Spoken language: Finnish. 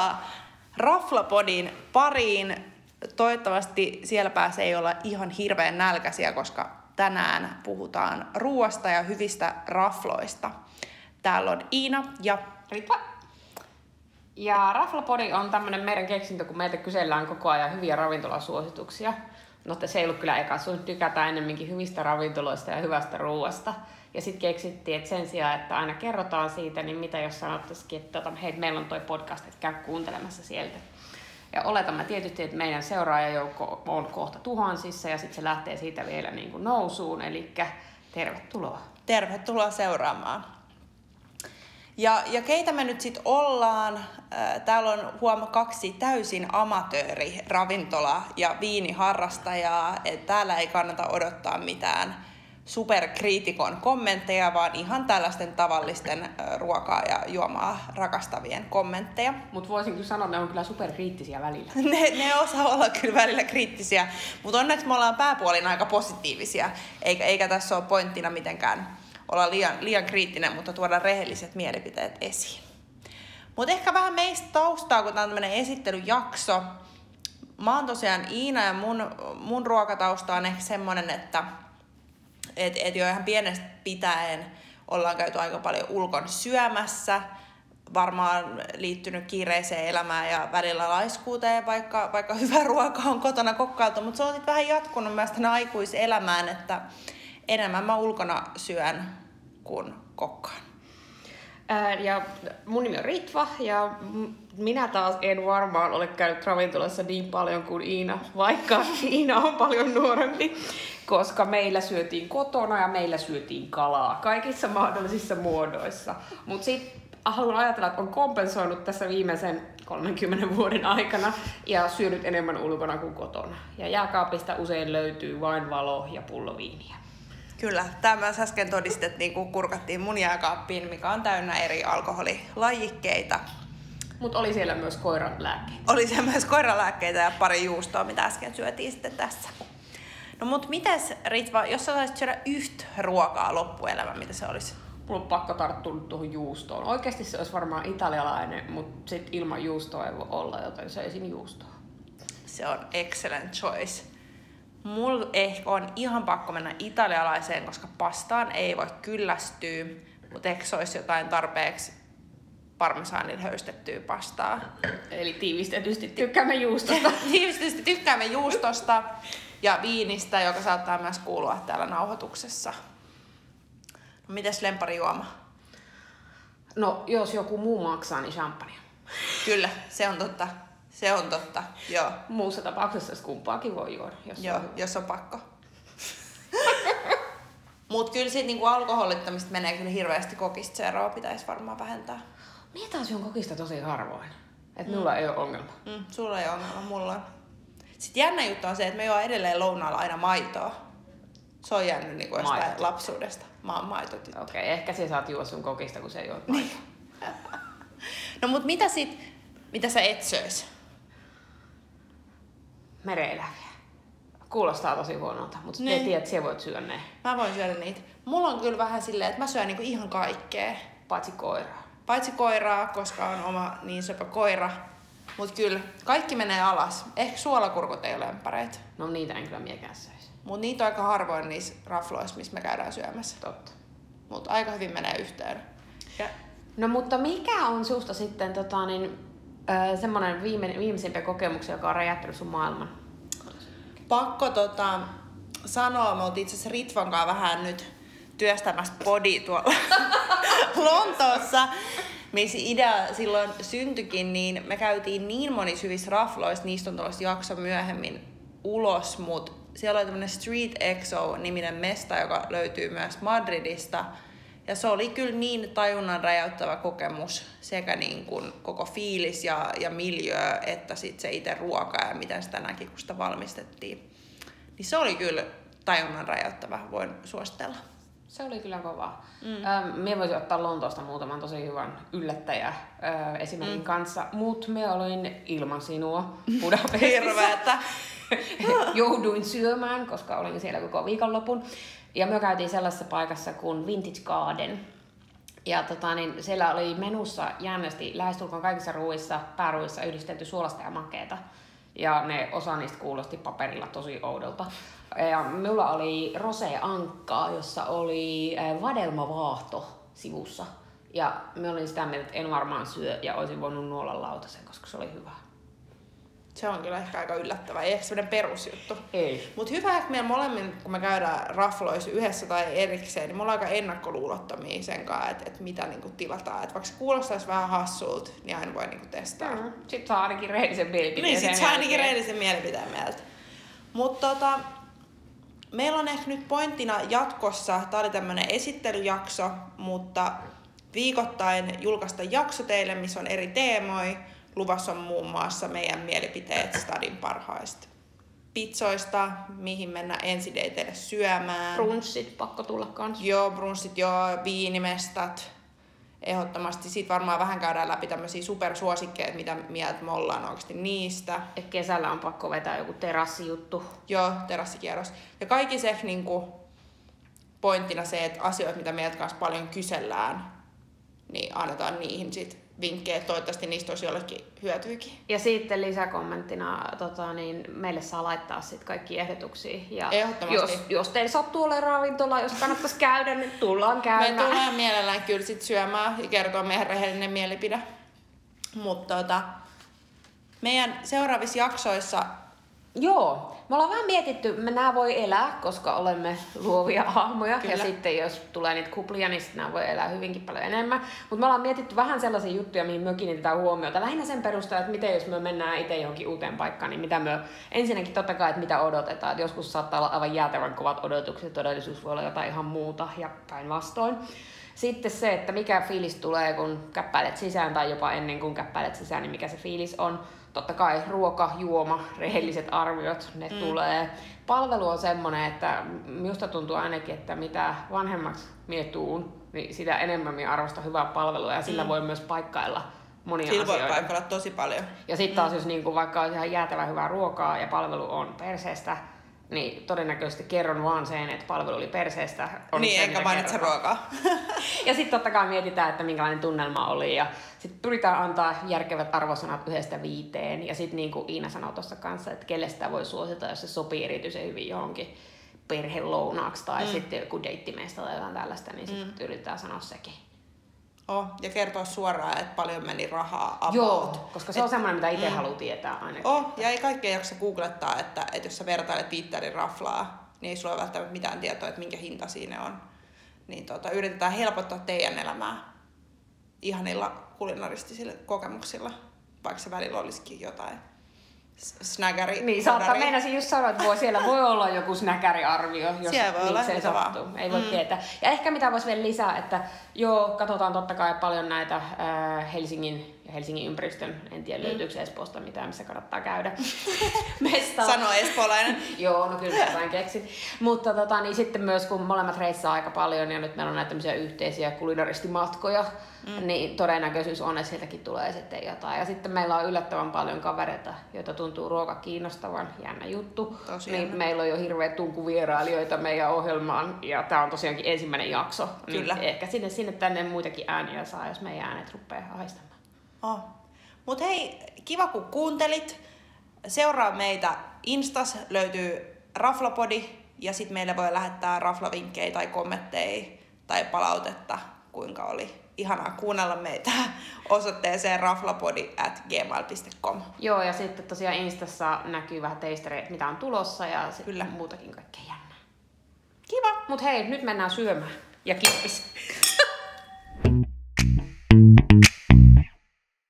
Tervetuloa Raflapodin pariin. Toivottavasti siellä pääsee ei olla ihan hirveän nälkäisiä, koska tänään puhutaan ruoasta ja hyvistä rafloista. Täällä on Iina ja Ritva. Ja Raflapodi on tämmöinen meidän keksintö, kun meiltä kysellään koko ajan hyviä ravintolasuosituksia. No se ei ollut kyllä eka, sun tykätään ennemminkin hyvistä ravintoloista ja hyvästä ruoasta. Ja sitten keksittiin, että sen sijaan, että aina kerrotaan siitä, niin mitä jos sanottaisikin, että tota, hei, meillä on toi podcast, että käy kuuntelemassa sieltä. Ja oletamme tietysti, että meidän seuraajajoukko on kohta tuhansissa ja sitten se lähtee siitä vielä niin kuin nousuun, eli tervetuloa. Tervetuloa seuraamaan. Ja, ja keitä me nyt sitten ollaan? Täällä on huoma kaksi täysin amatööri ravintola- ja viiniharrastajaa. Et täällä ei kannata odottaa mitään superkriitikon kommentteja, vaan ihan tällaisten tavallisten ruokaa ja juomaa rakastavien kommentteja. Mutta voisin kyllä sanoa, että ne on kyllä superkriittisiä välillä. ne, ne osaa olla kyllä välillä kriittisiä, mutta onneksi me ollaan pääpuolin aika positiivisia, eikä, eikä tässä ole pointtina mitenkään olla liian, liian kriittinen, mutta tuoda rehelliset mielipiteet esiin. Mutta ehkä vähän meistä taustaa, kun tämä on tämmöinen esittelyjakso. Mä oon tosiaan Iina ja mun, mun ruokatausta on ehkä semmoinen, että et, et jo ihan pienestä pitäen ollaan käyty aika paljon ulkon syömässä, varmaan liittynyt kiireiseen elämään ja välillä laiskuuteen, vaikka, vaikka hyvä ruoka on kotona kokkailtu, mutta se on sitten vähän jatkunut myös tänne aikuiselämään, että enemmän mä ulkona syön kuin kokkaan. Ja mun nimi on Ritva ja minä taas en varmaan ole käynyt ravintolassa niin paljon kuin Iina, vaikka Iina on paljon nuorempi koska meillä syötiin kotona ja meillä syötiin kalaa kaikissa mahdollisissa muodoissa. Mutta sitten haluan ajatella, että on kompensoinut tässä viimeisen 30 vuoden aikana ja syönyt enemmän ulkona kuin kotona. Ja jääkaapista usein löytyy vain valo ja pullo viiniä. Kyllä, tämä äsken todistettiin, kun kurkattiin mun jääkaappiin, mikä on täynnä eri alkoholilajikkeita. Mutta oli siellä myös koiran lääkkeitä. Oli siellä myös koiran lääkkeitä ja pari juustoa, mitä äsken syötiin sitten tässä. No mut mites Ritva, jos sä saisit syödä yhtä ruokaa loppuelämä, mitä se olisi? Mulla on pakko tarttua tuohon juustoon. Oikeasti se olisi varmaan italialainen, mutta sit ilman juustoa ei voi olla, joten söisin juustoa. Se on excellent choice. Mulla ehkä on ihan pakko mennä italialaiseen, koska pastaan ei voi kyllästyä, mutta eikö se olisi jotain tarpeeksi parmesaanilla höystettyä pastaa. Eli tiivistetysti tykkäämme juustosta. tiivistetysti tykkäämme juustosta ja viinistä, joka saattaa myös kuulua täällä nauhoituksessa. No, mites lemparijuoma? No, jos joku muu maksaa, niin champagne. Kyllä, se on totta. Se on totta, joo. Muussa tapauksessa kumpaakin voi juoda, jos, joo, on, jos on pakko. Mut kyllä sit niinku alkoholittamista menee kyllä hirveästi kokista se eroa pitäisi varmaan vähentää. Minä taas on kokista tosi harvoin. Että mm. mulla ei ole ongelma. Mm, sulla ei ole ongelma, mulla on. Sitten jännä juttu on se, että me juo edelleen lounaalla aina maitoa. Se on jäänyt niin kuin jostain lapsuudesta. Mä oon maitotyttö. Okei, okay, ehkä sä saat juo sun kokista, kun se juot maitoa. no mut mitä sit, mitä sä et söis? Mereeläviä. Kuulostaa tosi huonolta, mutta niin. tiedät, että voit syödä ne. Mä voin syödä niitä. Mulla on kyllä vähän silleen, että mä syön niinku ihan kaikkea. Paitsi koiraa. Paitsi koiraa, koska on oma niin söpö koira. Mut kyllä, kaikki menee alas. Ehkä suolakurkut ei ole lämpäreitä. No niitä en kyllä miekään söisi. Mut niitä on aika harvoin niissä rafloissa, missä me käydään syömässä. Totta. Mut aika hyvin menee yhteen. Ja... No mutta mikä on susta sitten tota, niin, semmoinen viime, viimeisimpiä kokemuksia, joka on räjähtänyt sun maailman? Pakko tota, sanoa, me oltiin itse asiassa Ritvan kanssa vähän nyt työstämässä podi tuolla Lontoossa missä idea silloin syntyikin, niin me käytiin niin monissa hyvissä rafloissa, niistä on tuollaista jakso myöhemmin ulos, mutta siellä oli tämmöinen Street Exo-niminen mesta, joka löytyy myös Madridista. Ja se oli kyllä niin tajunnan räjäyttävä kokemus, sekä niin kuin koko fiilis ja, ja miljö, että sit se itse ruoka ja miten sitä näki, kun sitä valmistettiin. Niin se oli kyllä tajunnan räjäyttävä, voin suositella. Se oli kyllä kova. Mm. Ähm, me voisin ottaa Lontoosta muutaman tosi hyvän yllättäjä äh, esimerkin mm. kanssa, mutta me olin ilman sinua Budapestissa. Hirveetä. Jouduin syömään, koska olin siellä koko viikonlopun. Ja me käytiin sellaisessa paikassa kuin Vintage Garden. Ja tota, niin siellä oli menussa jännästi lähestulkoon kaikissa ruuissa, pääruuissa yhdistetty suolasta ja makeeta. Ja ne osa niistä kuulosti paperilla tosi oudolta. Ja minulla oli rose ankkaa, jossa oli eh, vadelmavaahto sivussa. Ja me olin sitä mieltä, että en varmaan syö ja olisin voinut nuolla lautasen, koska se oli hyvä. Se on kyllä ehkä aika yllättävää, ei ehkä sellainen perusjuttu. Ei. Mutta hyvä, että meillä molemmin, kun me käydään rafloissa yhdessä tai erikseen, niin me ollaan aika ennakkoluulottomia sen kanssa, että, että mitä niinku tilataan. Et vaikka se kuulostaisi vähän hassulta, niin aina voi niinku testaa. Mm. Sitten saa ainakin rehellisen mielipiteen. Niin, sit sen saa ainakin rehellisen mielipiteen mieltä. Mutta tota, meillä on ehkä nyt pointtina jatkossa, tämä oli tämmöinen esittelyjakso, mutta viikoittain julkaista jakso teille, missä on eri teemoja. Luvassa on muun muassa meidän mielipiteet stadin parhaista pizzoista, mihin mennään ensideiteille syömään. Brunssit pakko tulla kanssa. Joo, brunssit, joo, viinimestat. Ehdottomasti. Sitten varmaan vähän käydään läpi tämmöisiä supersuosikkeja, mitä mieltä me ollaan oikeasti niistä. Et kesällä on pakko vetää joku terassijuttu. Joo, terassikierros. Ja kaikki se niinku, pointtina se, että asioita, mitä meiltä kanssa paljon kysellään, niin annetaan niihin sit vinkkejä. Toivottavasti niistä olisi jollekin hyötyykin. Ja sitten lisäkommenttina tota, niin meille saa laittaa sit kaikki ehdotuksia. Ja Ehdottomasti. Jos, jos teillä sattuu olemaan ravintola, jos kannattaisi käydä, niin tullaan Me käymään. tullaan mielellään kyllä sit syömään ja kertoa meidän rehellinen mielipide. Mutta tota, meidän seuraavissa jaksoissa Joo, me ollaan vähän mietitty, me nämä voi elää, koska olemme luovia hahmoja. Kyllä. Ja sitten jos tulee niitä kuplia, niin sitten nämä voi elää hyvinkin paljon enemmän. Mutta me ollaan mietitty vähän sellaisia juttuja, mihin me kiinnitetään huomiota. Lähinnä sen perusteella, että miten jos me mennään itse johonkin uuteen paikkaan, niin mitä me ensinnäkin totta kai, että mitä odotetaan. Et joskus saattaa olla aivan jäätävän kovat odotukset, todellisuus voi olla jotain ihan muuta ja päinvastoin. Sitten se, että mikä fiilis tulee, kun käppäilet sisään tai jopa ennen kuin käppäilet sisään, niin mikä se fiilis on. Totta kai ruoka, juoma, rehelliset arviot, ne mm. tulee. Palvelu on semmoinen, että minusta tuntuu ainakin, että mitä vanhemmaksi mie tuun, niin sitä enemmän minä arvostan hyvää palvelua ja sillä mm. voi myös paikkailla monia sillä voi asioita. paikalla tosi paljon. Ja sitten taas, jos niinku vaikka on ihan jäätävän hyvää ruokaa ja palvelu on perseestä, niin todennäköisesti kerron vaan sen, että palvelu oli perseestä. On niin, enkä mainitse ruokaa. Ja sitten totta kai mietitään, että minkälainen tunnelma oli ja sitten pyritään antaa järkevät arvosanat yhdestä viiteen. Ja sitten niin kuin Iina sanoi tuossa kanssa, että kelle sitä voi suositella, jos se sopii erityisen hyvin johonkin perhelounaaksi tai mm. sitten joku deittimeistä tai jotain tällaista, niin sitten mm. yritetään sanoa sekin. Oh, ja kertoa suoraan, että paljon meni rahaa about. Joo, koska se on Et- semmoinen, mitä itse mm. haluaa tietää ainakin. Oh, ja ei kaikkea jaksa googlettaa, että, että jos sä vertailet Twitterin raflaa, niin ei sulla ole välttämättä mitään tietoa, että minkä hinta siinä on. Niin tota, yritetään helpottaa teidän elämää ihanilla kulinaristisilla kokemuksilla, vaikka se välillä olisikin jotain s- snägäri. Niin, saattaa meinasin just sanoa, että voi, siellä voi olla joku snäkäriarvio, jos Siellä voi olla vaan. sattuu. Ei voi mm. tietää. Ja ehkä mitä voisi vielä lisää, että joo, katsotaan totta kai paljon näitä äh, Helsingin ja Helsingin ympäristön, en tiedä löytyykö mm. Espoosta mitään, missä kannattaa käydä. Sano espoolainen. Joo, no kyllä jotain keksin. Mutta tota, niin sitten myös kun molemmat reissaa aika paljon ja nyt meillä on näitä tämmöisiä yhteisiä kulinaristimatkoja, mm. niin todennäköisyys on, että sieltäkin tulee sitten jotain. Ja sitten meillä on yllättävän paljon kavereita, joita tuntuu ruoka kiinnostavan, jännä juttu. Tosi niin jännä. meillä on jo hirveä tunku vierailijoita meidän ohjelmaan ja tämä on tosiaankin ensimmäinen jakso. Kyllä. Niin ehkä sinne, sinne tänne muitakin ääniä saa, jos meidän äänet rupeaa haistamaan. Oh. Mut hei, kiva kun kuuntelit. Seuraa meitä Instas, löytyy Raflapodi ja sitten meille voi lähettää raflavinkkejä tai kommentteja tai palautetta, kuinka oli ihanaa kuunnella meitä osoitteeseen raflapodi at gmail.com. Joo, ja sitten tosiaan Instassa näkyy vähän teistereitä, mitä on tulossa ja Kyllä. muutakin kaikkea jännää. Kiva! Mut hei, nyt mennään syömään. Ja kippis.